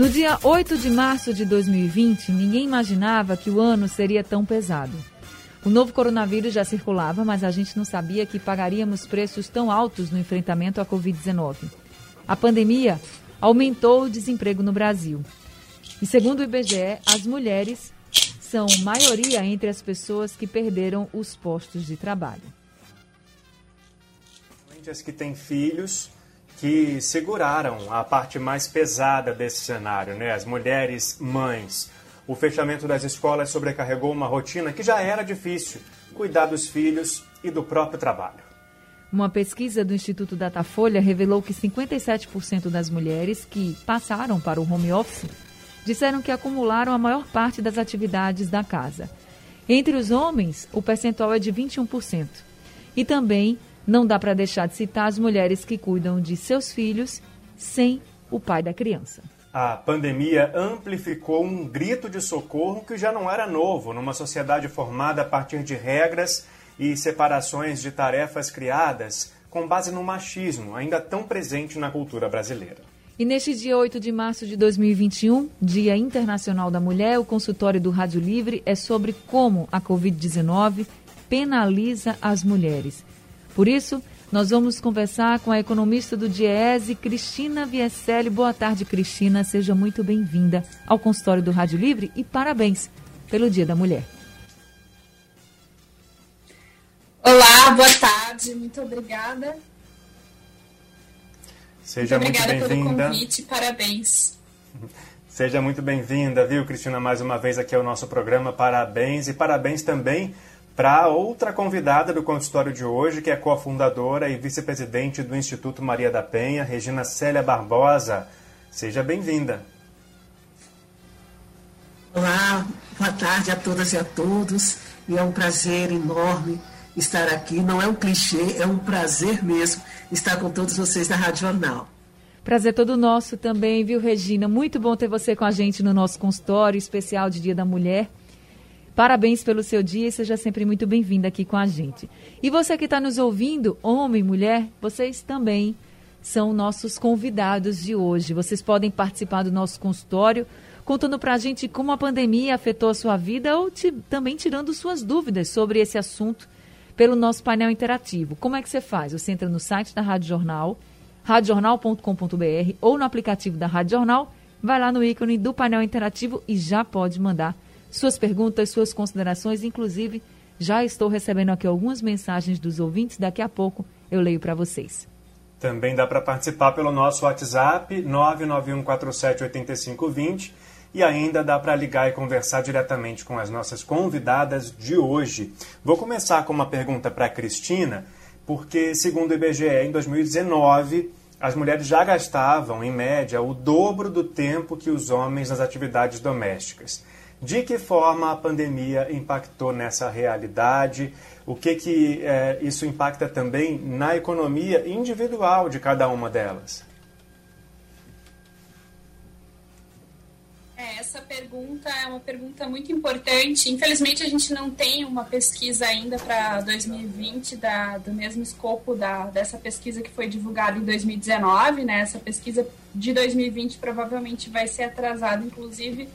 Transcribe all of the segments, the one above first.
No dia 8 de março de 2020, ninguém imaginava que o ano seria tão pesado. O novo coronavírus já circulava, mas a gente não sabia que pagaríamos preços tão altos no enfrentamento à Covid-19. A pandemia aumentou o desemprego no Brasil. E segundo o IBGE, as mulheres são maioria entre as pessoas que perderam os postos de trabalho. As que têm filhos que seguraram a parte mais pesada desse cenário, né? As mulheres mães. O fechamento das escolas sobrecarregou uma rotina que já era difícil, cuidar dos filhos e do próprio trabalho. Uma pesquisa do Instituto Datafolha revelou que 57% das mulheres que passaram para o home office disseram que acumularam a maior parte das atividades da casa. Entre os homens, o percentual é de 21%. E também não dá para deixar de citar as mulheres que cuidam de seus filhos sem o pai da criança. A pandemia amplificou um grito de socorro que já não era novo numa sociedade formada a partir de regras e separações de tarefas criadas com base no machismo, ainda tão presente na cultura brasileira. E neste dia 8 de março de 2021, Dia Internacional da Mulher, o consultório do Rádio Livre é sobre como a Covid-19 penaliza as mulheres. Por isso, nós vamos conversar com a economista do Diese, Cristina Vieselli. Boa tarde, Cristina. Seja muito bem-vinda ao consultório do Rádio Livre e parabéns pelo Dia da Mulher. Olá, boa tarde. Muito obrigada. Seja muito, muito bem-vinda. Obrigada pelo convite. Parabéns. Seja muito bem-vinda, viu, Cristina, mais uma vez aqui ao nosso programa. Parabéns e parabéns também para outra convidada do consultório de hoje, que é cofundadora e vice-presidente do Instituto Maria da Penha, Regina Célia Barbosa. Seja bem-vinda. Olá, boa tarde a todas e a todos. E é um prazer enorme estar aqui. Não é um clichê, é um prazer mesmo estar com todos vocês da Rádio Jornal. Prazer todo nosso também, viu, Regina? Muito bom ter você com a gente no nosso consultório especial de Dia da Mulher. Parabéns pelo seu dia e seja sempre muito bem-vinda aqui com a gente. E você que está nos ouvindo, homem, mulher, vocês também são nossos convidados de hoje. Vocês podem participar do nosso consultório contando para a gente como a pandemia afetou a sua vida ou te, também tirando suas dúvidas sobre esse assunto pelo nosso painel interativo. Como é que você faz? Você entra no site da Rádio Jornal, radiojornal.com.br ou no aplicativo da Rádio Jornal, vai lá no ícone do painel interativo e já pode mandar suas perguntas, suas considerações. Inclusive, já estou recebendo aqui algumas mensagens dos ouvintes. Daqui a pouco eu leio para vocês. Também dá para participar pelo nosso WhatsApp 991478520 e ainda dá para ligar e conversar diretamente com as nossas convidadas de hoje. Vou começar com uma pergunta para a Cristina, porque segundo o IBGE, em 2019, as mulheres já gastavam, em média, o dobro do tempo que os homens nas atividades domésticas. De que forma a pandemia impactou nessa realidade? O que, que é, isso impacta também na economia individual de cada uma delas? É, essa pergunta é uma pergunta muito importante. Infelizmente, a gente não tem uma pesquisa ainda para 2020 da, do mesmo escopo da, dessa pesquisa que foi divulgada em 2019. Né? Essa pesquisa de 2020 provavelmente vai ser atrasada, inclusive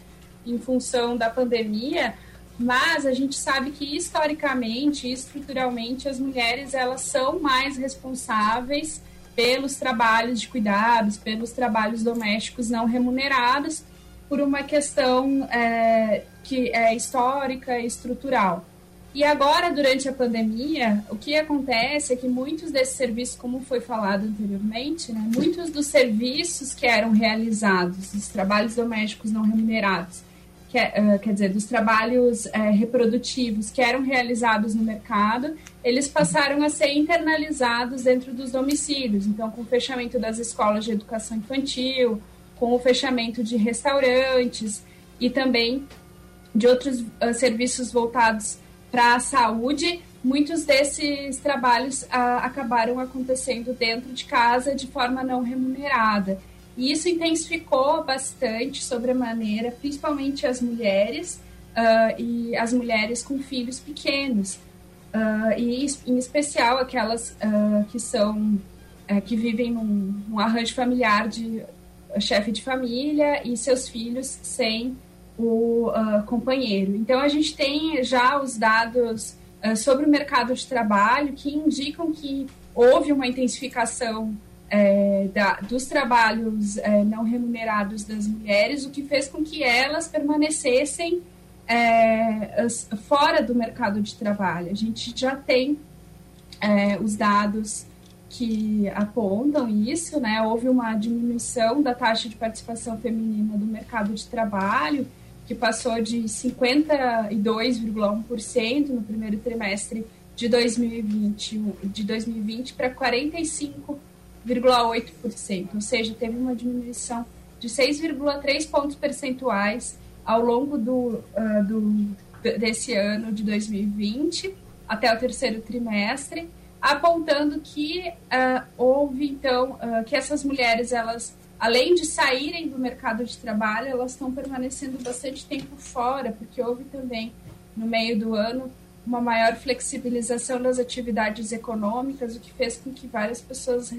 em função da pandemia, mas a gente sabe que historicamente, estruturalmente, as mulheres elas são mais responsáveis pelos trabalhos de cuidados, pelos trabalhos domésticos não remunerados, por uma questão é, que é histórica e estrutural. E agora, durante a pandemia, o que acontece é que muitos desses serviços, como foi falado anteriormente, né, muitos dos serviços que eram realizados, os trabalhos domésticos não remunerados, que, uh, quer dizer, dos trabalhos uh, reprodutivos que eram realizados no mercado, eles passaram a ser internalizados dentro dos domicílios. Então, com o fechamento das escolas de educação infantil, com o fechamento de restaurantes e também de outros uh, serviços voltados para a saúde, muitos desses trabalhos uh, acabaram acontecendo dentro de casa de forma não remunerada. E isso intensificou bastante sobre a maneira, principalmente as mulheres uh, e as mulheres com filhos pequenos, e em especial aquelas que são que vivem num, num arranjo familiar de chefe de família e seus filhos sem o uh, companheiro. Então, a gente tem já os dados uh, sobre o mercado de trabalho que indicam que houve uma intensificação é, da, dos trabalhos é, não remunerados das mulheres, o que fez com que elas permanecessem é, as, fora do mercado de trabalho. A gente já tem é, os dados que apontam isso, né? Houve uma diminuição da taxa de participação feminina do mercado de trabalho, que passou de 52,1% no primeiro trimestre de 2020, de 2020 para 45,8%, ou seja, teve uma diminuição de 6,3 pontos percentuais ao longo do, uh, do, desse ano de 2020 até o terceiro trimestre apontando que uh, houve então uh, que essas mulheres elas além de saírem do mercado de trabalho elas estão permanecendo bastante tempo fora porque houve também no meio do ano uma maior flexibilização das atividades econômicas o que fez com que várias pessoas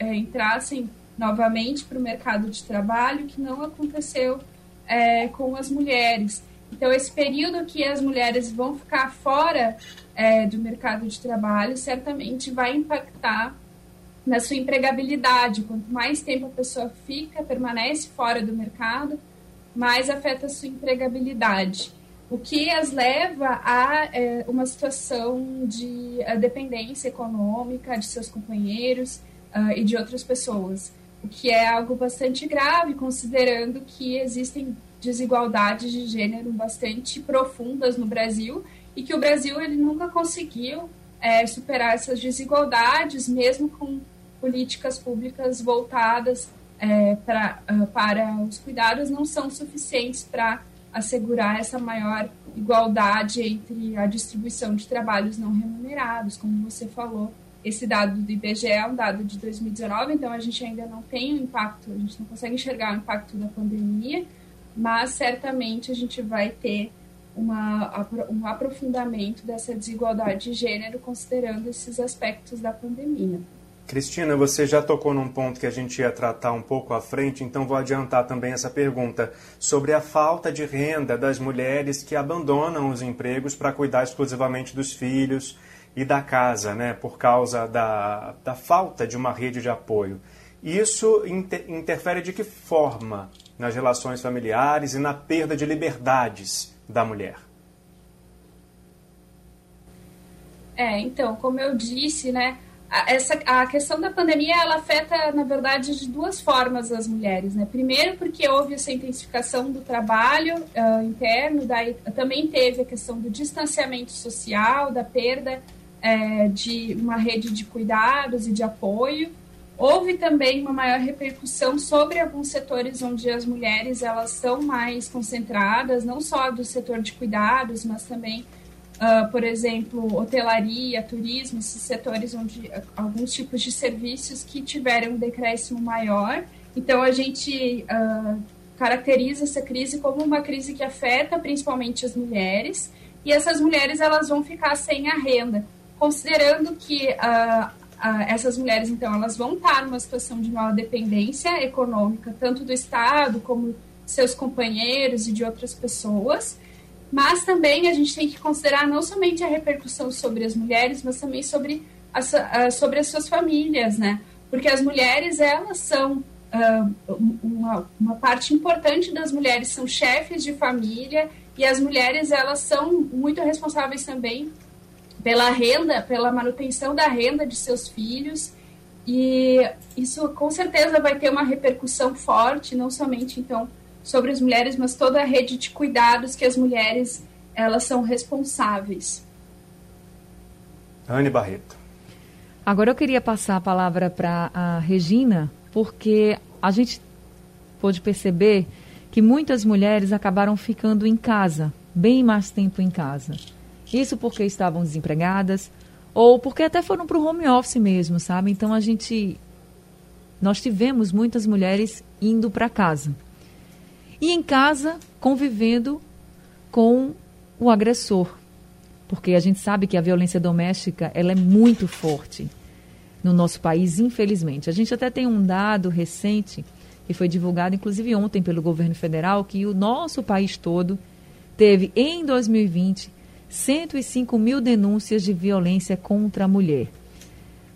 entrassem novamente para o mercado de trabalho que não aconteceu é, com as mulheres então esse período que as mulheres vão ficar fora é, do mercado de trabalho certamente vai impactar na sua empregabilidade. Quanto mais tempo a pessoa fica, permanece fora do mercado, mais afeta a sua empregabilidade. O que as leva a é, uma situação de dependência econômica de seus companheiros uh, e de outras pessoas. O que é algo bastante grave, considerando que existem desigualdades de gênero bastante profundas no Brasil e que o Brasil ele nunca conseguiu é, superar essas desigualdades, mesmo com políticas públicas voltadas é, pra, uh, para os cuidados, não são suficientes para assegurar essa maior igualdade entre a distribuição de trabalhos não remunerados, como você falou. Esse dado do IBGE é um dado de 2019, então a gente ainda não tem o impacto, a gente não consegue enxergar o impacto da pandemia, mas certamente a gente vai ter uma, um aprofundamento dessa desigualdade de gênero, considerando esses aspectos da pandemia. Cristina, você já tocou num ponto que a gente ia tratar um pouco à frente, então vou adiantar também essa pergunta sobre a falta de renda das mulheres que abandonam os empregos para cuidar exclusivamente dos filhos e da casa, né, por causa da, da falta de uma rede de apoio. Isso inter, interfere de que forma nas relações familiares e na perda de liberdades da mulher? É, então, como eu disse, né, essa, a questão da pandemia ela afeta, na verdade, de duas formas as mulheres. Né? Primeiro, porque houve essa intensificação do trabalho uh, interno, daí também teve a questão do distanciamento social, da perda é, de uma rede de cuidados e de apoio. Houve também uma maior repercussão sobre alguns setores onde as mulheres elas são mais concentradas, não só do setor de cuidados, mas também, uh, por exemplo, hotelaria, turismo, esses setores onde uh, alguns tipos de serviços que tiveram um decréscimo maior. Então a gente uh, caracteriza essa crise como uma crise que afeta principalmente as mulheres e essas mulheres elas vão ficar sem a renda, considerando que uh, essas mulheres, então, elas vão estar numa situação de maior dependência econômica, tanto do Estado como seus companheiros e de outras pessoas. Mas também a gente tem que considerar não somente a repercussão sobre as mulheres, mas também sobre, a, sobre as suas famílias, né? Porque as mulheres, elas são uh, uma, uma parte importante das mulheres são chefes de família e as mulheres elas são muito responsáveis também pela renda, pela manutenção da renda de seus filhos. E isso com certeza vai ter uma repercussão forte, não somente então sobre as mulheres, mas toda a rede de cuidados que as mulheres elas são responsáveis. Anne Barreto. Agora eu queria passar a palavra para a Regina, porque a gente pôde perceber que muitas mulheres acabaram ficando em casa, bem mais tempo em casa. Isso porque estavam desempregadas ou porque até foram para o home office mesmo, sabe? Então a gente nós tivemos muitas mulheres indo para casa. E em casa convivendo com o agressor, porque a gente sabe que a violência doméstica ela é muito forte no nosso país, infelizmente. A gente até tem um dado recente que foi divulgado, inclusive ontem, pelo governo federal, que o nosso país todo teve, em 2020, 105 mil denúncias de violência contra a mulher.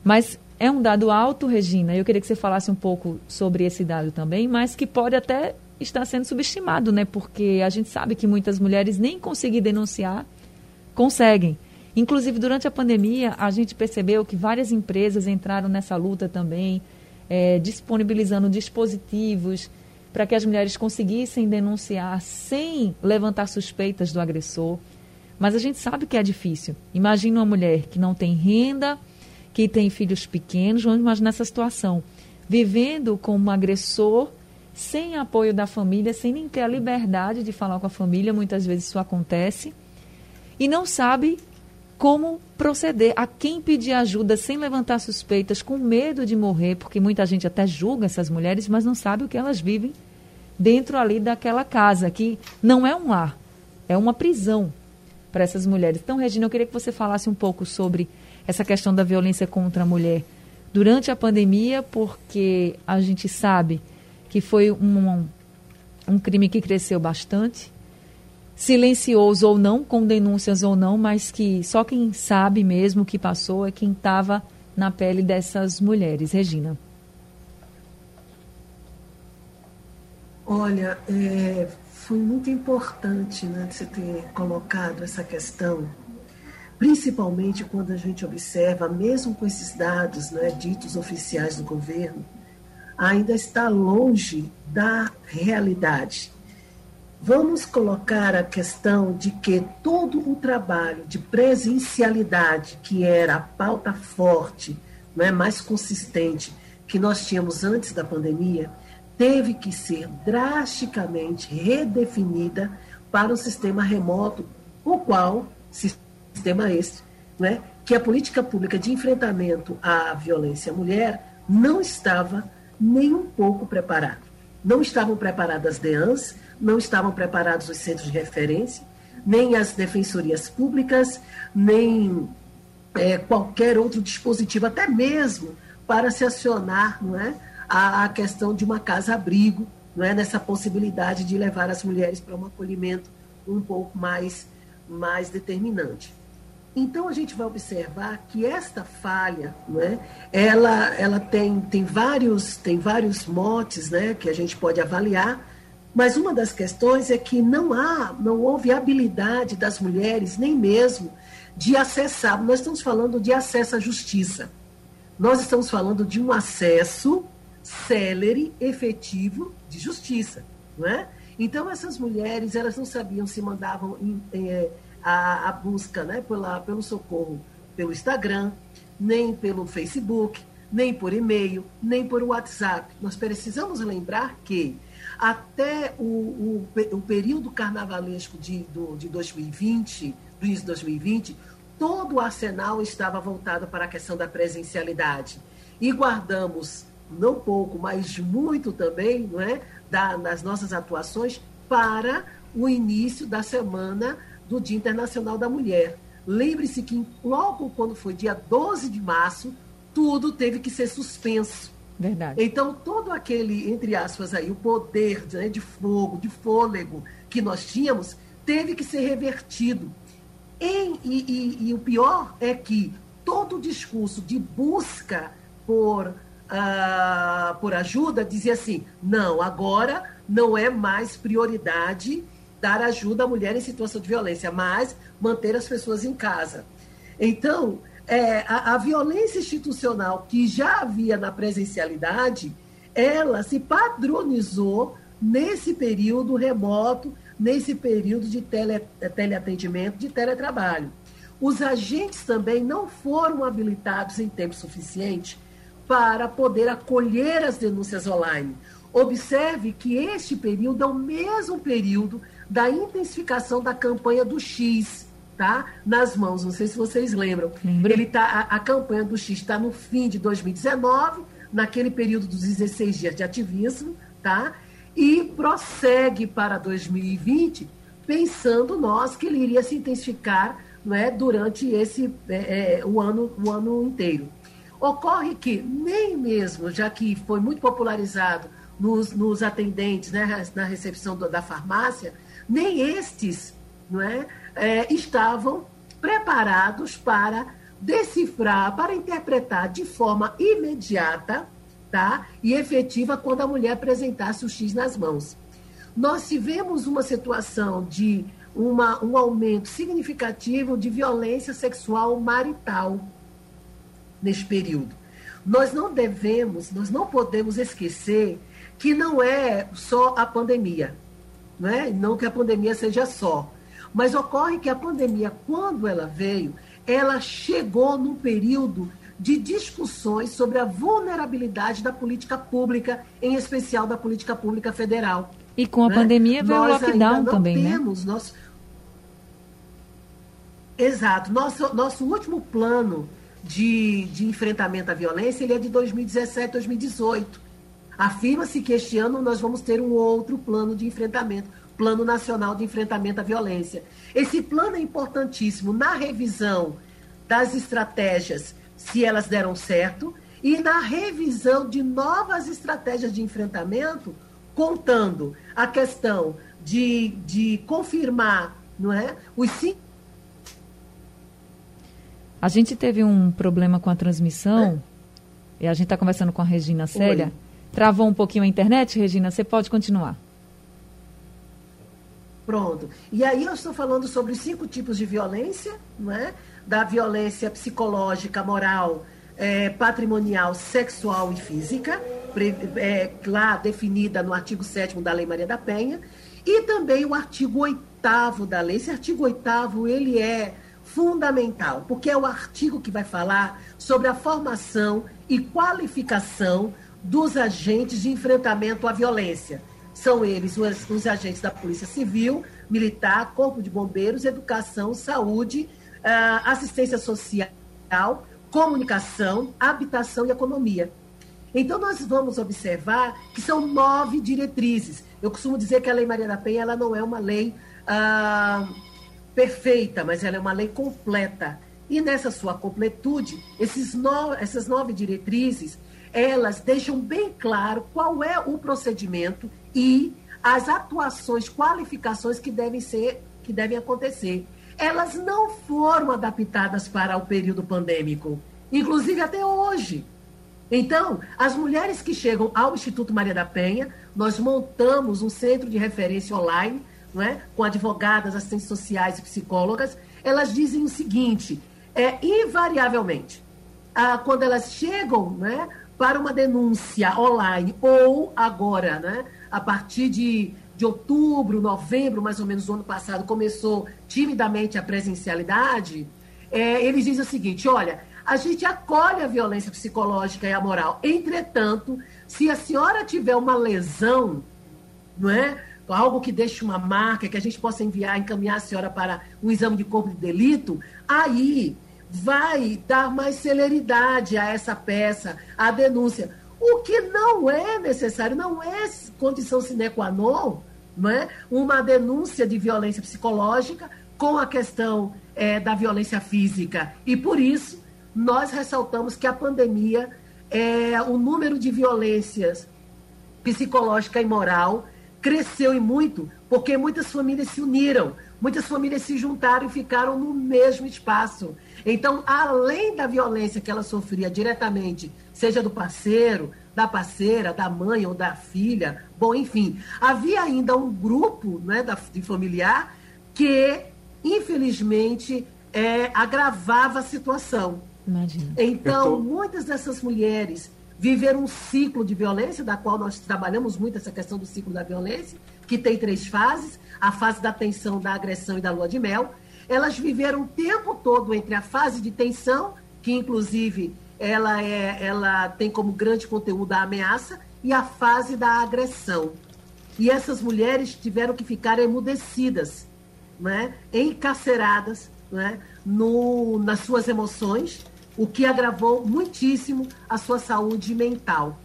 Mas é um dado alto, Regina, eu queria que você falasse um pouco sobre esse dado também, mas que pode até estar sendo subestimado, né? Porque a gente sabe que muitas mulheres nem conseguir denunciar conseguem. Inclusive, durante a pandemia, a gente percebeu que várias empresas entraram nessa luta também, é, disponibilizando dispositivos para que as mulheres conseguissem denunciar sem levantar suspeitas do agressor. Mas a gente sabe que é difícil. Imagina uma mulher que não tem renda, que tem filhos pequenos, vamos imaginar essa situação, vivendo com um agressor sem apoio da família, sem nem ter a liberdade de falar com a família, muitas vezes isso acontece, e não sabe como proceder, a quem pedir ajuda sem levantar suspeitas, com medo de morrer, porque muita gente até julga essas mulheres, mas não sabe o que elas vivem dentro ali daquela casa, que não é um lar, é uma prisão para essas mulheres. Então, Regina, eu queria que você falasse um pouco sobre essa questão da violência contra a mulher durante a pandemia, porque a gente sabe que foi um, um crime que cresceu bastante silencioso ou não, com denúncias ou não, mas que só quem sabe mesmo o que passou é quem estava na pele dessas mulheres. Regina. Olha, é, foi muito importante né, você ter colocado essa questão, principalmente quando a gente observa, mesmo com esses dados né, ditos oficiais do governo, ainda está longe da realidade. Vamos colocar a questão de que todo o trabalho de presencialidade, que era a pauta forte, não é mais consistente que nós tínhamos antes da pandemia, teve que ser drasticamente redefinida para o sistema remoto, o qual sistema este, né, que a política pública de enfrentamento à violência à mulher não estava nem um pouco preparada. Não estavam preparadas as DEANs, não estavam preparados os centros de referência, nem as defensorias públicas, nem é, qualquer outro dispositivo, até mesmo para se acionar não é, a, a questão de uma casa-abrigo, não é, nessa possibilidade de levar as mulheres para um acolhimento um pouco mais, mais determinante. Então a gente vai observar que esta falha, é, ela, ela tem, tem, vários, tem vários motes né, que a gente pode avaliar, mas uma das questões é que não há, não houve habilidade das mulheres, nem mesmo de acessar. Nós estamos falando de acesso à justiça. Nós estamos falando de um acesso célere, efetivo de justiça, não é? Então essas mulheres, elas não sabiam se mandavam em, em, é, a, a, busca, né, pela, pelo socorro pelo Instagram, nem pelo Facebook, nem por e-mail, nem por WhatsApp. Nós precisamos lembrar que até o, o, o período carnavalesco de, do, de 2020, do início de 2020, todo o arsenal estava voltado para a questão da presencialidade. E guardamos, não pouco, mas muito também, não é, da, nas nossas atuações para o início da semana do Dia Internacional da Mulher. Lembre-se que logo quando foi dia 12 de março, tudo teve que ser suspenso. Verdade. Então, todo aquele, entre aspas, aí, o poder né, de fogo, de fôlego que nós tínhamos, teve que ser revertido. Em, e, e, e, o pior é que todo o discurso de busca por, uh, por ajuda dizia assim: não, agora não é mais prioridade dar ajuda à mulher em situação de violência, mas manter as pessoas em casa. Então, é, a, a violência institucional que já havia na presencialidade, ela se padronizou nesse período remoto, nesse período de tele, teleatendimento, de teletrabalho. Os agentes também não foram habilitados em tempo suficiente para poder acolher as denúncias online. Observe que este período é o mesmo período da intensificação da campanha do X, tá? Nas mãos, não sei se vocês lembram. Lembra. Ele tá, a, a campanha do X está no fim de 2019, naquele período dos 16 dias de ativismo, tá? E prossegue para 2020, pensando nós que ele iria se intensificar não é, durante esse é, é, o, ano, o ano inteiro. Ocorre que nem mesmo, já que foi muito popularizado nos, nos atendentes né, na recepção do, da farmácia, nem estes não é, é, estavam preparados para decifrar, para interpretar de forma imediata tá, e efetiva quando a mulher apresentasse o X nas mãos. Nós tivemos uma situação de uma, um aumento significativo de violência sexual marital neste período. Nós não devemos, nós não podemos esquecer que não é só a pandemia, não é? Não que a pandemia seja só, mas ocorre que a pandemia, quando ela veio, ela chegou num período de discussões sobre a vulnerabilidade da política pública, em especial da política pública federal. E com a né? pandemia veio Nós o lockdown ainda não também, né? temos, né? Nosso... Exato. Nosso, nosso último plano de, de enfrentamento à violência ele é de 2017, 2018. Afirma-se que este ano nós vamos ter um outro plano de enfrentamento, Plano Nacional de Enfrentamento à Violência. Esse plano é importantíssimo na revisão das estratégias, se elas deram certo, e na revisão de novas estratégias de enfrentamento, contando a questão de, de confirmar não é, os cinco A gente teve um problema com a transmissão, e a gente está conversando com a Regina Célia. Oi. Travou um pouquinho a internet, Regina? Você pode continuar. Pronto. E aí eu estou falando sobre cinco tipos de violência, não é? Da violência psicológica, moral, é, patrimonial, sexual e física, é, lá definida no artigo 7 da Lei Maria da Penha, e também o artigo 8 da lei. Esse artigo 8 ele é fundamental, porque é o artigo que vai falar sobre a formação e qualificação dos agentes de enfrentamento à violência. São eles os, os agentes da Polícia Civil, Militar, Corpo de Bombeiros, Educação, Saúde, ah, Assistência Social, Comunicação, Habitação e Economia. Então, nós vamos observar que são nove diretrizes. Eu costumo dizer que a Lei Maria da Penha ela não é uma lei ah, perfeita, mas ela é uma lei completa. E nessa sua completude, esses no, essas nove diretrizes, elas deixam bem claro qual é o procedimento e as atuações, qualificações que devem ser, que devem acontecer. Elas não foram adaptadas para o período pandêmico, inclusive até hoje. Então, as mulheres que chegam ao Instituto Maria da Penha, nós montamos um centro de referência online, não é? com advogadas, assistentes sociais e psicólogas. Elas dizem o seguinte: é invariavelmente, ah, quando elas chegam né, para uma denúncia online, ou agora, né, a partir de, de outubro, novembro, mais ou menos do ano passado, começou timidamente a presencialidade, é, eles dizem o seguinte: olha, a gente acolhe a violência psicológica e a moral. Entretanto, se a senhora tiver uma lesão, não é? Algo que deixe uma marca, que a gente possa enviar, encaminhar a senhora para um exame de corpo de delito, aí vai dar mais celeridade a essa peça, à denúncia. O que não é necessário, não é condição sine qua non, não é? uma denúncia de violência psicológica com a questão é, da violência física. E por isso, nós ressaltamos que a pandemia, é, o número de violências psicológica e moral cresceu e muito, porque muitas famílias se uniram, muitas famílias se juntaram e ficaram no mesmo espaço. Então, além da violência que ela sofria diretamente, seja do parceiro, da parceira, da mãe ou da filha, bom, enfim, havia ainda um grupo né, da, de familiar que, infelizmente, é, agravava a situação. Imagina. Então, tô- muitas dessas mulheres viveram um ciclo de violência, da qual nós trabalhamos muito essa questão do ciclo da violência, que tem três fases: a fase da tensão, da agressão e da lua de mel. Elas viveram o tempo todo entre a fase de tensão, que inclusive ela, é, ela tem como grande conteúdo a ameaça, e a fase da agressão. E essas mulheres tiveram que ficar emudecidas, né? encarceradas né? no, nas suas emoções, o que agravou muitíssimo a sua saúde mental.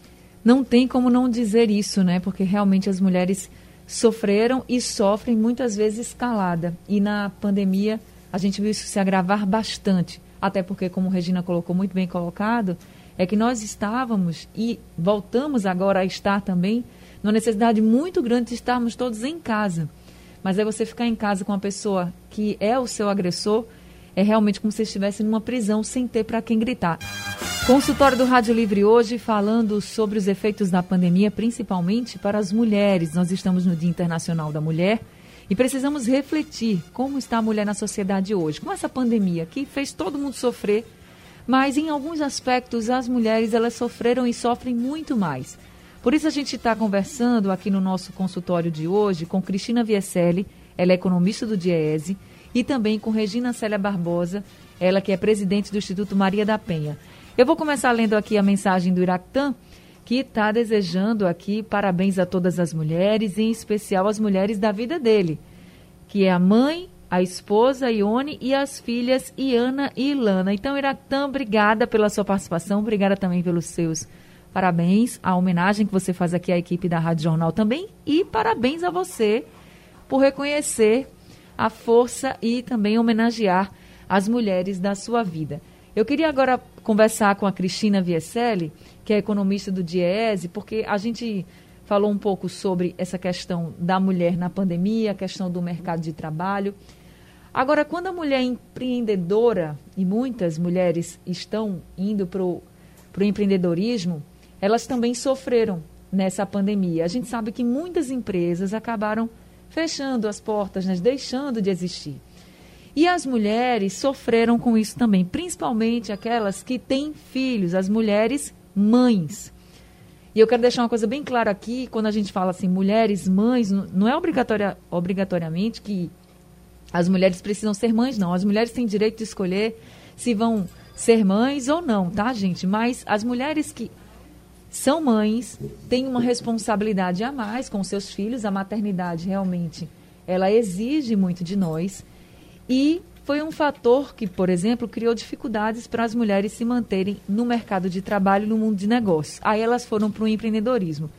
Não tem como não dizer isso, né? Porque realmente as mulheres sofreram e sofrem muitas vezes escalada. E na pandemia a gente viu isso se agravar bastante. Até porque, como Regina colocou muito bem colocado, é que nós estávamos e voltamos agora a estar também numa necessidade muito grande de estarmos todos em casa. Mas é você ficar em casa com a pessoa que é o seu agressor, é realmente como se estivesse numa prisão sem ter para quem gritar. Consultório do Rádio Livre hoje falando sobre os efeitos da pandemia, principalmente para as mulheres. Nós estamos no Dia Internacional da Mulher e precisamos refletir como está a mulher na sociedade hoje. Com essa pandemia que fez todo mundo sofrer, mas em alguns aspectos as mulheres elas sofreram e sofrem muito mais. Por isso a gente está conversando aqui no nosso consultório de hoje com Cristina Vieselli, ela é economista do DIEESE, e também com Regina Célia Barbosa, ela que é presidente do Instituto Maria da Penha. Eu vou começar lendo aqui a mensagem do Iractã, que está desejando aqui parabéns a todas as mulheres, em especial as mulheres da vida dele, que é a mãe, a esposa Ione e as filhas Iana e Ilana. Então, Iractã, obrigada pela sua participação, obrigada também pelos seus parabéns, a homenagem que você faz aqui à equipe da Rádio Jornal também, e parabéns a você por reconhecer a força e também homenagear as mulheres da sua vida. Eu queria agora conversar com a Cristina Vieselli, que é economista do DIESE, porque a gente falou um pouco sobre essa questão da mulher na pandemia, a questão do mercado de trabalho. Agora, quando a mulher é empreendedora, e muitas mulheres estão indo para o empreendedorismo, elas também sofreram nessa pandemia. A gente sabe que muitas empresas acabaram fechando as portas, né, deixando de existir. E as mulheres sofreram com isso também, principalmente aquelas que têm filhos, as mulheres mães. E eu quero deixar uma coisa bem clara aqui, quando a gente fala assim, mulheres mães, não é obrigatória, obrigatoriamente que as mulheres precisam ser mães, não. As mulheres têm direito de escolher se vão ser mães ou não, tá, gente? Mas as mulheres que são mães, têm uma responsabilidade a mais com seus filhos, a maternidade realmente, ela exige muito de nós. E foi um fator que, por exemplo, criou dificuldades para as mulheres se manterem no mercado de trabalho no mundo de negócios. Aí elas foram para o empreendedorismo.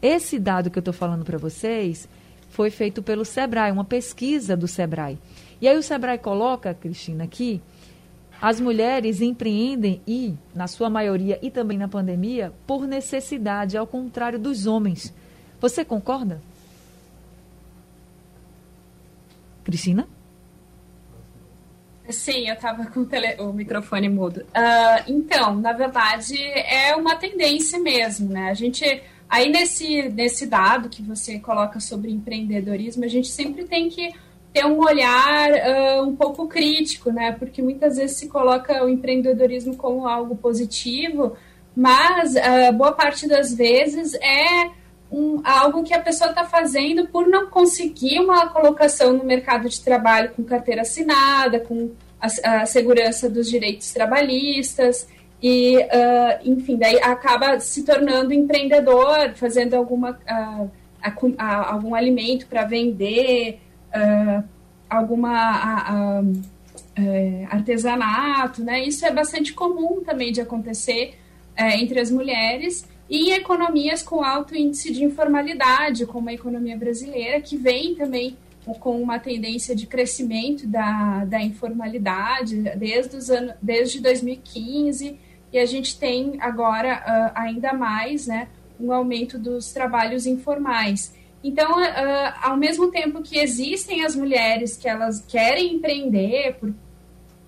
Esse dado que eu estou falando para vocês foi feito pelo Sebrae, uma pesquisa do Sebrae. E aí o Sebrae coloca, Cristina, aqui, as mulheres empreendem e, na sua maioria e também na pandemia, por necessidade, ao contrário dos homens. Você concorda? Cristina? Sim, eu estava com o, tele... o, microfone mudo. Uh, então, na verdade, é uma tendência mesmo, né? A gente, aí nesse, nesse dado que você coloca sobre empreendedorismo, a gente sempre tem que ter um olhar uh, um pouco crítico, né? Porque muitas vezes se coloca o empreendedorismo como algo positivo, mas uh, boa parte das vezes é um, algo que a pessoa está fazendo por não conseguir uma colocação no mercado de trabalho com carteira assinada, com a, a segurança dos direitos trabalhistas e, uh, enfim, daí acaba se tornando empreendedor, fazendo alguma, algum alimento para vender, uh, alguma é, artesanato, né? Isso é bastante comum também de acontecer é, entre as mulheres e economias com alto índice de informalidade, como a economia brasileira, que vem também com uma tendência de crescimento da, da informalidade desde, os anos, desde 2015, e a gente tem agora uh, ainda mais né, um aumento dos trabalhos informais. Então, uh, ao mesmo tempo que existem as mulheres que elas querem empreender por,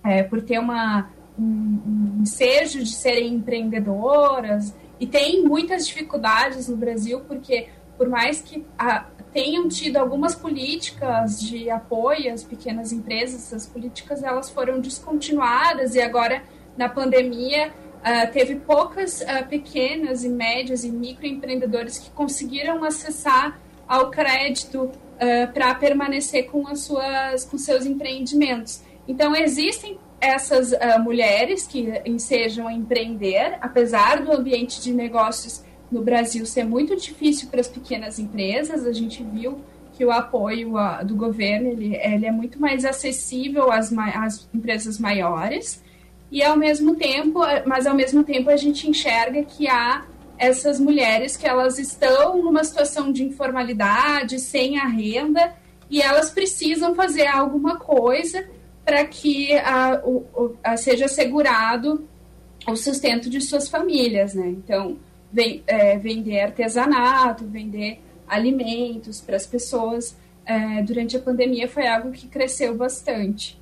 é, por ter uma, um, um de serem empreendedoras, e tem muitas dificuldades no Brasil, porque por mais que a, tenham tido algumas políticas de apoio às pequenas empresas, essas políticas elas foram descontinuadas e agora na pandemia uh, teve poucas uh, pequenas e médias e microempreendedores que conseguiram acessar ao crédito uh, para permanecer com as suas com seus empreendimentos. Então existem essas mulheres que ensejam a empreender, apesar do ambiente de negócios no Brasil ser muito difícil para as pequenas empresas. A gente viu que o apoio a, do governo ele, ele, é muito mais acessível às, às empresas maiores e ao mesmo tempo, mas ao mesmo tempo a gente enxerga que há essas mulheres que elas estão numa situação de informalidade, sem a renda, e elas precisam fazer alguma coisa para que a, o, a, seja assegurado o sustento de suas famílias, né? Então, vem, é, vender artesanato, vender alimentos para as pessoas é, durante a pandemia foi algo que cresceu bastante.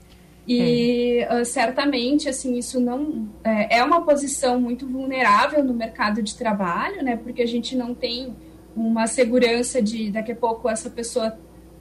E é. uh, certamente, assim, isso não é, é, uma posição muito vulnerável no mercado de trabalho, né? Porque a gente não tem uma segurança de daqui a pouco essa pessoa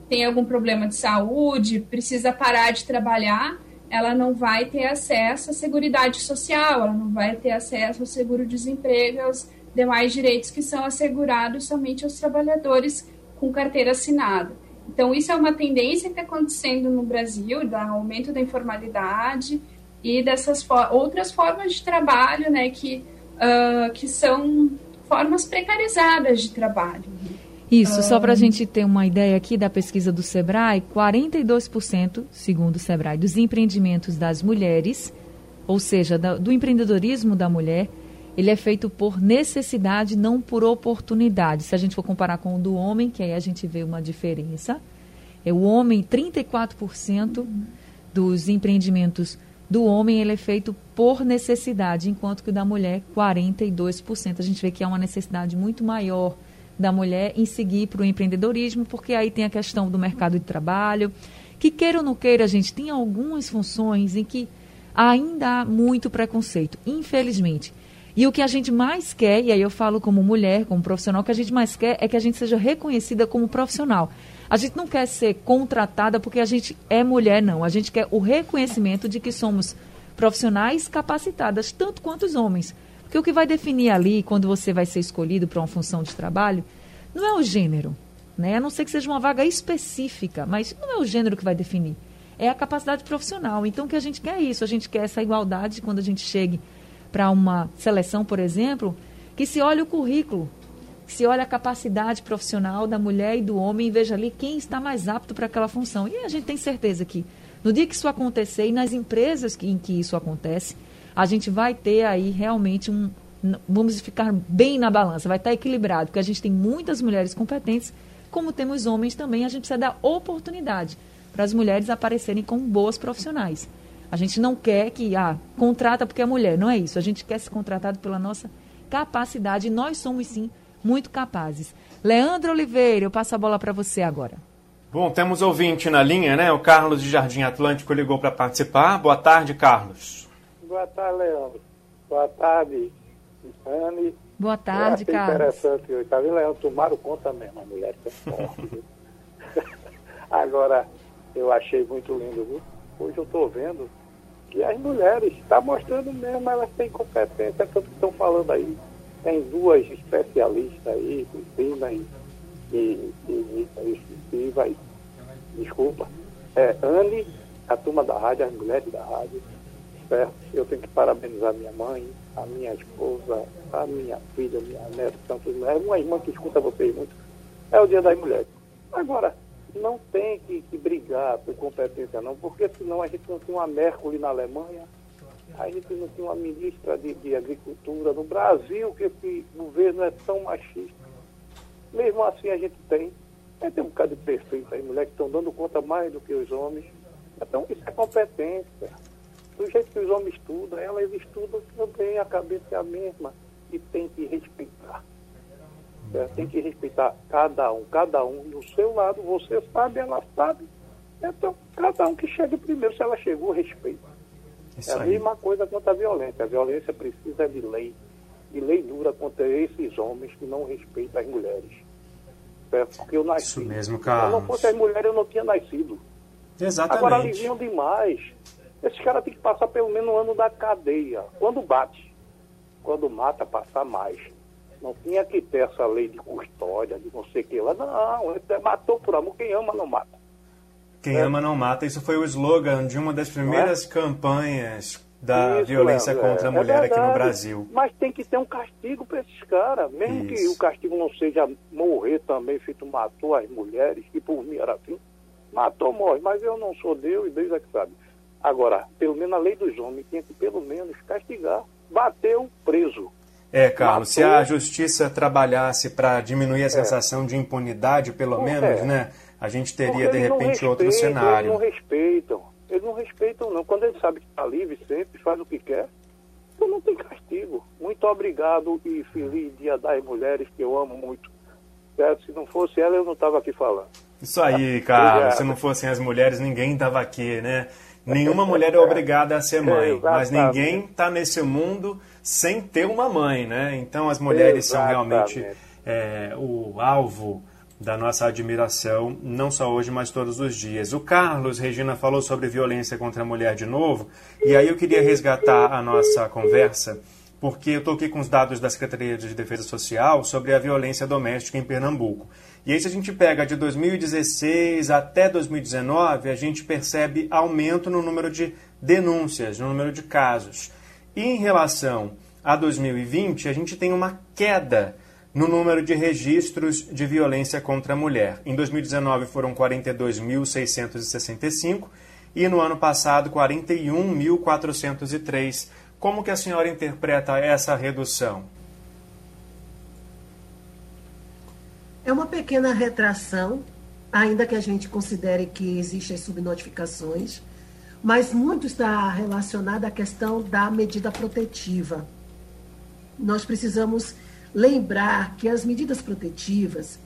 tem algum problema de saúde, precisa parar de trabalhar, ela não vai ter acesso à seguridade social, ela não vai ter acesso ao seguro-desemprego, aos demais direitos que são assegurados somente aos trabalhadores com carteira assinada. Então, isso é uma tendência que está acontecendo no Brasil, do aumento da informalidade e dessas for outras formas de trabalho, né, que, uh, que são formas precarizadas de trabalho. Isso, só para a gente ter uma ideia aqui da pesquisa do Sebrae, 42%, segundo o Sebrae, dos empreendimentos das mulheres, ou seja, do empreendedorismo da mulher, ele é feito por necessidade, não por oportunidade. Se a gente for comparar com o do homem, que aí a gente vê uma diferença. É o homem, 34% dos empreendimentos do homem ele é feito por necessidade, enquanto que o da mulher, 42%. A gente vê que há uma necessidade muito maior da mulher em seguir para o empreendedorismo, porque aí tem a questão do mercado de trabalho, que queira ou não queira, a gente tem algumas funções em que ainda há muito preconceito, infelizmente. E o que a gente mais quer, e aí eu falo como mulher, como profissional, o que a gente mais quer é que a gente seja reconhecida como profissional. A gente não quer ser contratada porque a gente é mulher, não. A gente quer o reconhecimento de que somos profissionais capacitadas, tanto quanto os homens. Porque o que vai definir ali, quando você vai ser escolhido para uma função de trabalho, não é o gênero. Né? A não ser que seja uma vaga específica, mas não é o gênero que vai definir. É a capacidade profissional. Então, o que a gente quer é isso. A gente quer essa igualdade quando a gente chegue para uma seleção, por exemplo, que se olhe o currículo, que se olhe a capacidade profissional da mulher e do homem e veja ali quem está mais apto para aquela função. E a gente tem certeza que no dia que isso acontecer e nas empresas em que isso acontece, a gente vai ter aí realmente um. Vamos ficar bem na balança, vai estar equilibrado, porque a gente tem muitas mulheres competentes, como temos homens também, a gente precisa dar oportunidade para as mulheres aparecerem como boas profissionais. A gente não quer que, ah, contrata porque é mulher. Não é isso. A gente quer ser contratado pela nossa capacidade. E nós somos, sim, muito capazes. Leandro Oliveira, eu passo a bola para você agora. Bom, temos ouvinte na linha, né? O Carlos de Jardim Atlântico ligou para participar. Boa tarde, Carlos. Boa tarde, Leandro. Boa tarde, Anne. Boa tarde, eu Carlos. interessante hoje. Tá vendo, Leandro? Tomaram conta mesmo, a mulher que é forte. Agora, eu achei muito lindo, viu? Hoje eu estou vendo que as mulheres, está mostrando mesmo, elas têm competência, é tudo que estão falando aí. Tem duas especialistas aí, Cristina e, e, e, e, e desculpa, é, Anne, a turma da rádio, as mulheres da rádio, certo? Eu tenho que parabenizar minha mãe, a minha esposa, a minha filha, minha neta, tantas uma irmã que escuta vocês muito. É o dia das mulheres. Agora, não tem que, que, brigar por competência, não, porque senão a gente não tem uma Mercury na Alemanha, a gente não tem uma ministra de, de Agricultura no Brasil, que esse governo é tão machista. Mesmo assim a gente tem. É, tem um bocado de perfeito aí, mulheres que estão dando conta mais do que os homens. Então, isso é competência. Do jeito que os homens estudam, elas estudam também, a cabeça é a mesma. E tem que respeitar. É, tem que respeitar cada um, cada um do seu lado. Você sabe, ela sabe. Então, cada um que chegue primeiro, se ela chegou, respeita. Isso é a aí. mesma coisa quanto a violência. A violência precisa de lei. E lei dura contra esses homens que não respeitam as mulheres. Certo? Porque eu nasci. Isso mesmo, Carlos. Se não fosse as mulheres, eu não tinha nascido. Exatamente. Agora aliviam demais. Esses caras têm que passar pelo menos um ano da cadeia. Quando bate. Quando mata, passar mais. Não tinha que ter essa lei de custódia, de não sei o que lá. Não, ele matou por amor. Quem ama não mata. Quem é. ama não mata. Isso foi o slogan de uma das primeiras é? campanhas da Isso, violência contra a é mulher é aqui no Brasil. Mas tem que ter um castigo para esses caras, mesmo Isso. que o castigo não seja morrer também, feito matou as mulheres, que por mim era assim. Matou, morre, mas eu não sou Deus e Deus é que sabe. Agora, pelo menos a lei dos homens tinha que pelo menos castigar. Bateu, preso. É, Carlos, Matou. se a justiça trabalhasse para diminuir a é. sensação é. de impunidade, pelo menos, é. né? A gente teria, de repente, outro cenário. Eles não respeitam. Eles não respeitam, não. Quando ele sabe que está livre sempre, faz o que quer, então não tem castigo. Muito obrigado e feliz Dia das Mulheres, que eu amo muito. Certo? Se não fosse ela, eu não estava aqui falando. Isso aí, Carlos. Se não fossem as mulheres, ninguém estava aqui, né? Nenhuma mulher é obrigada a ser mãe, é, mas ninguém está nesse mundo sem ter uma mãe, né? Então as mulheres exatamente. são realmente é, o alvo da nossa admiração, não só hoje, mas todos os dias. O Carlos, Regina, falou sobre violência contra a mulher de novo, e aí eu queria resgatar a nossa conversa, porque eu estou aqui com os dados da Secretaria de Defesa Social sobre a violência doméstica em Pernambuco. E aí, se a gente pega de 2016 até 2019, a gente percebe aumento no número de denúncias, no número de casos. E em relação a 2020, a gente tem uma queda no número de registros de violência contra a mulher. Em 2019 foram 42.665 e no ano passado 41.403. Como que a senhora interpreta essa redução? É uma pequena retração, ainda que a gente considere que existem subnotificações, mas muito está relacionado à questão da medida protetiva. Nós precisamos lembrar que as medidas protetivas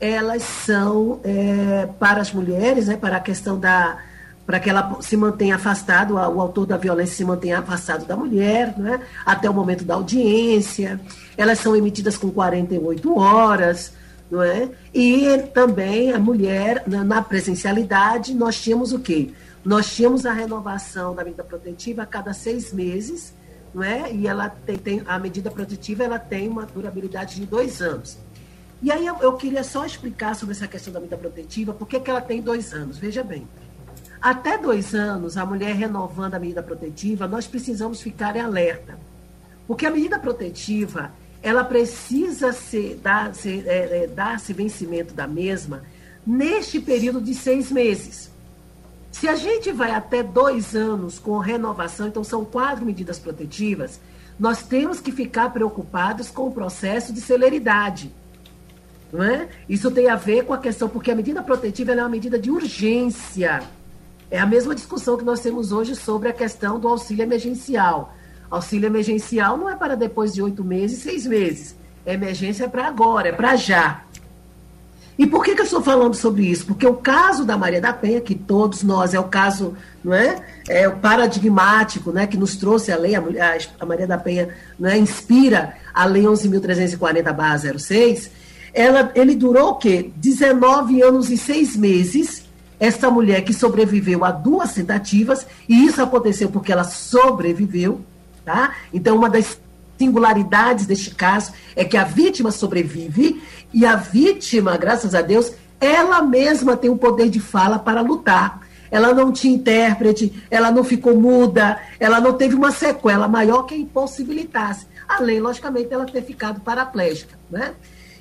elas são é, para as mulheres, né, para a questão da para que ela se mantenha afastado, o autor da violência se mantenha afastado da mulher, né, até o momento da audiência. Elas são emitidas com 48 horas, não é? E também a mulher na, presencialidade nós tínhamos o quê? Nós tínhamos a renovação da medida protetiva a cada seis meses não é? E ela tem, tem, a medida protetiva ela tem uma durabilidade de dois anos. E aí eu, eu queria só explicar sobre essa questão da medida protetiva, por que ela tem dois anos. Veja bem, até dois anos, a mulher renovando a medida protetiva, nós precisamos ficar em alerta. Porque a medida protetiva, ela precisa ser, dar, ser, é, é, dar-se vencimento da mesma neste período de seis meses. Se a gente vai até dois anos com renovação, então são quatro medidas protetivas, nós temos que ficar preocupados com o processo de celeridade. Não é? Isso tem a ver com a questão, porque a medida protetiva é uma medida de urgência. É a mesma discussão que nós temos hoje sobre a questão do auxílio emergencial. Auxílio emergencial não é para depois de oito meses, seis meses. emergência é para agora, é para já. E por que, que eu estou falando sobre isso? Porque o caso da Maria da Penha, que todos nós, é o caso, não é? É paradigmático, né? Que nos trouxe a lei, a, a Maria da Penha né, inspira a lei 11.340-06. Ela, ele durou o quê? 19 anos e 6 meses. Essa mulher que sobreviveu a duas tentativas, e isso aconteceu porque ela sobreviveu, tá? Então, uma das singularidades deste caso é que a vítima sobrevive e a vítima, graças a Deus, ela mesma tem o poder de fala para lutar. Ela não tinha intérprete, ela não ficou muda, ela não teve uma sequela maior que impossibilitasse. Além, logicamente, dela ter ficado paraplégica. Né?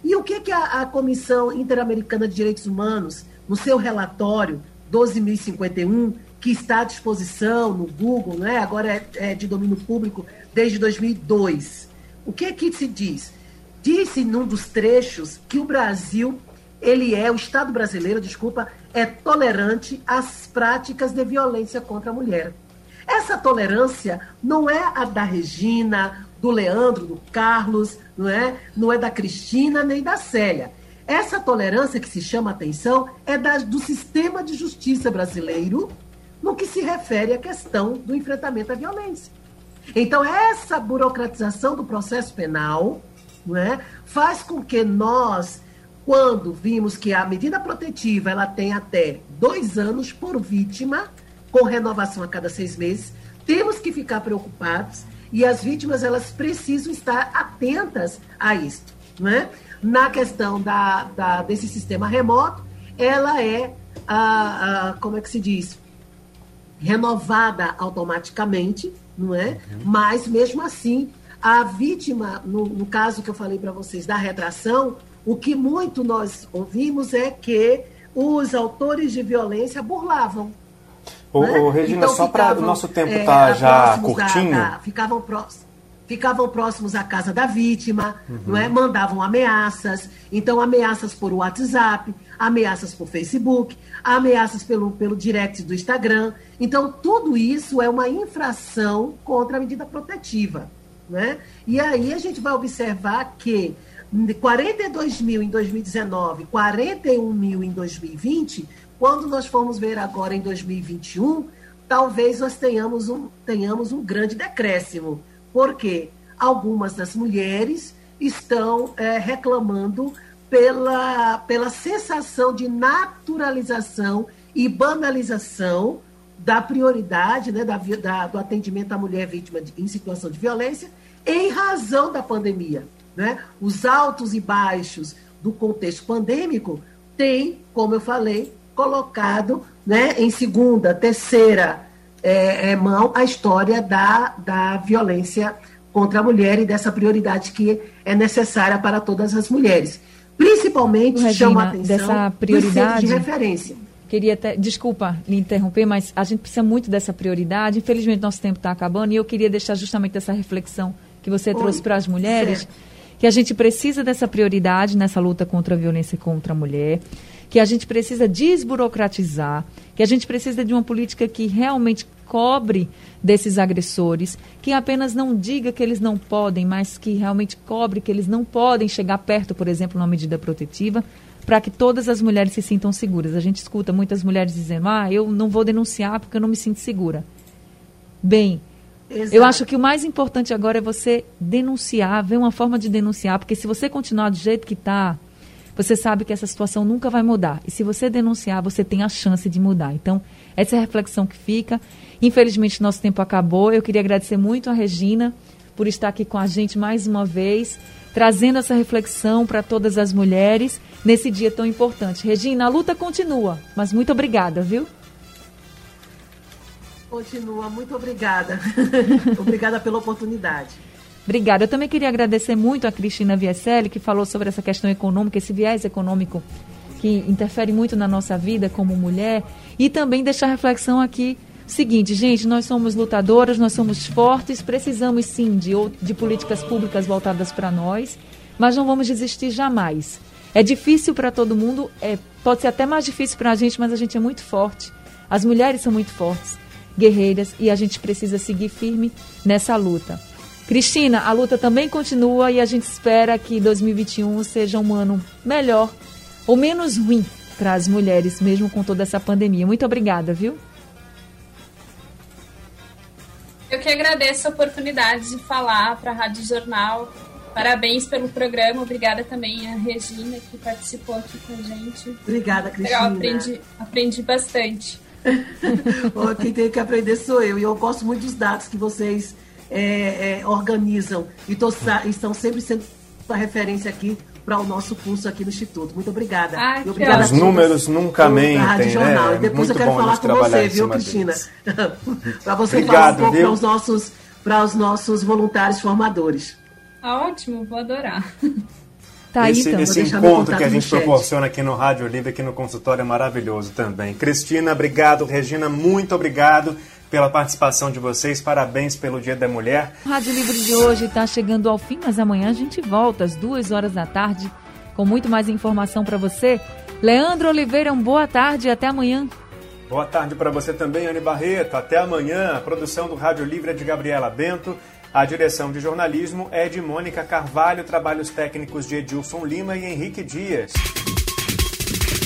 E o que, que a, a Comissão Interamericana de Direitos Humanos, no seu relatório 12.051, que está à disposição no Google, né? agora é, é de domínio público desde 2002, o que, que se diz? disse num dos trechos que o Brasil, ele é, o Estado brasileiro, desculpa, é tolerante às práticas de violência contra a mulher. Essa tolerância não é a da Regina, do Leandro, do Carlos, não é? Não é da Cristina nem da Célia. Essa tolerância que se chama atenção é da, do sistema de justiça brasileiro no que se refere à questão do enfrentamento à violência. Então, essa burocratização do processo penal, não é? faz com que nós, quando vimos que a medida protetiva ela tem até dois anos por vítima, com renovação a cada seis meses, temos que ficar preocupados e as vítimas elas precisam estar atentas a isso. Não é? Na questão da, da, desse sistema remoto, ela é, a, a, como é que se diz, renovada automaticamente, não é? Uhum. Mas, mesmo assim, a vítima, no, no caso que eu falei para vocês da retração, o que muito nós ouvimos é que os autores de violência burlavam. Ô, né? ô Regina, então, só para o nosso tempo estar é, tá já curtinho. Da, da, ficavam próximos ficavam próximos à casa da vítima, uhum. não é? mandavam ameaças, então ameaças por WhatsApp, ameaças por Facebook, ameaças pelo, pelo direct do Instagram. Então, tudo isso é uma infração contra a medida protetiva. Né? E aí a gente vai observar que 42 mil em 2019, 41 mil em 2020, quando nós formos ver agora em 2021, talvez nós tenhamos um, tenhamos um grande decréscimo, porque algumas das mulheres estão é, reclamando pela, pela sensação de naturalização e banalização da prioridade né, da, da, do atendimento à mulher vítima de, em situação de violência em razão da pandemia. Né? Os altos e baixos do contexto pandêmico têm, como eu falei, colocado né, em segunda, terceira é, é, mão a história da, da violência contra a mulher e dessa prioridade que é necessária para todas as mulheres. Principalmente Regina, chama a atenção dessa prioridade de referência. Queria até, desculpa lhe interromper, mas a gente precisa muito dessa prioridade. Infelizmente, nosso tempo está acabando e eu queria deixar justamente essa reflexão que você Oi, trouxe para as mulheres, certo. que a gente precisa dessa prioridade nessa luta contra a violência contra a mulher, que a gente precisa desburocratizar, que a gente precisa de uma política que realmente cobre desses agressores, que apenas não diga que eles não podem, mas que realmente cobre que eles não podem chegar perto, por exemplo, numa medida protetiva, para que todas as mulheres se sintam seguras. A gente escuta muitas mulheres dizendo: "Ah, eu não vou denunciar porque eu não me sinto segura". Bem, Exato. Eu acho que o mais importante agora é você denunciar, ver uma forma de denunciar, porque se você continuar do jeito que está, você sabe que essa situação nunca vai mudar. E se você denunciar, você tem a chance de mudar. Então, essa é a reflexão que fica. Infelizmente, nosso tempo acabou. Eu queria agradecer muito a Regina por estar aqui com a gente mais uma vez, trazendo essa reflexão para todas as mulheres nesse dia tão importante. Regina, a luta continua, mas muito obrigada, viu? Continua, muito obrigada. obrigada pela oportunidade. Obrigada. Eu também queria agradecer muito a Cristina Vieselli, que falou sobre essa questão econômica, esse viés econômico que interfere muito na nossa vida como mulher. E também deixar a reflexão aqui seguinte, gente, nós somos lutadoras, nós somos fortes, precisamos sim de, de políticas públicas voltadas para nós, mas não vamos desistir jamais. É difícil para todo mundo, é, pode ser até mais difícil para a gente, mas a gente é muito forte. As mulheres são muito fortes guerreiras e a gente precisa seguir firme nessa luta. Cristina, a luta também continua e a gente espera que 2021 seja um ano melhor ou menos ruim para as mulheres, mesmo com toda essa pandemia. Muito obrigada, viu? Eu que agradeço a oportunidade de falar para a Rádio Jornal. Parabéns pelo programa. Obrigada também a Regina que participou aqui com a gente. Obrigada, Cristina. Eu aprendi, aprendi bastante. Quem tem que aprender sou eu. E eu gosto muito dos dados que vocês é, é, organizam e tô, estão sempre sendo uma referência aqui para o nosso curso aqui no Instituto. Muito obrigada. Ai, obrigada Os números nunca mentem. Jornal. Né? E depois eu quero falar com você, viu, Cristina? para você Obrigado, falar um pouco para os nossos para os nossos voluntários formadores. Ah, ótimo, vou adorar. Tá esse, então, esse encontro que a gente proporciona aqui no Rádio Livre, aqui no consultório, é maravilhoso também. Cristina, obrigado. Regina, muito obrigado pela participação de vocês. Parabéns pelo Dia da Mulher. O Rádio Livre de hoje está chegando ao fim, mas amanhã a gente volta às duas horas da tarde com muito mais informação para você. Leandro Oliveira, um boa tarde e até amanhã. Boa tarde para você também, Anne Barreto. Até amanhã. A produção do Rádio Livre é de Gabriela Bento. A direção de jornalismo é de Mônica Carvalho, trabalhos técnicos de Edilson Lima e Henrique Dias.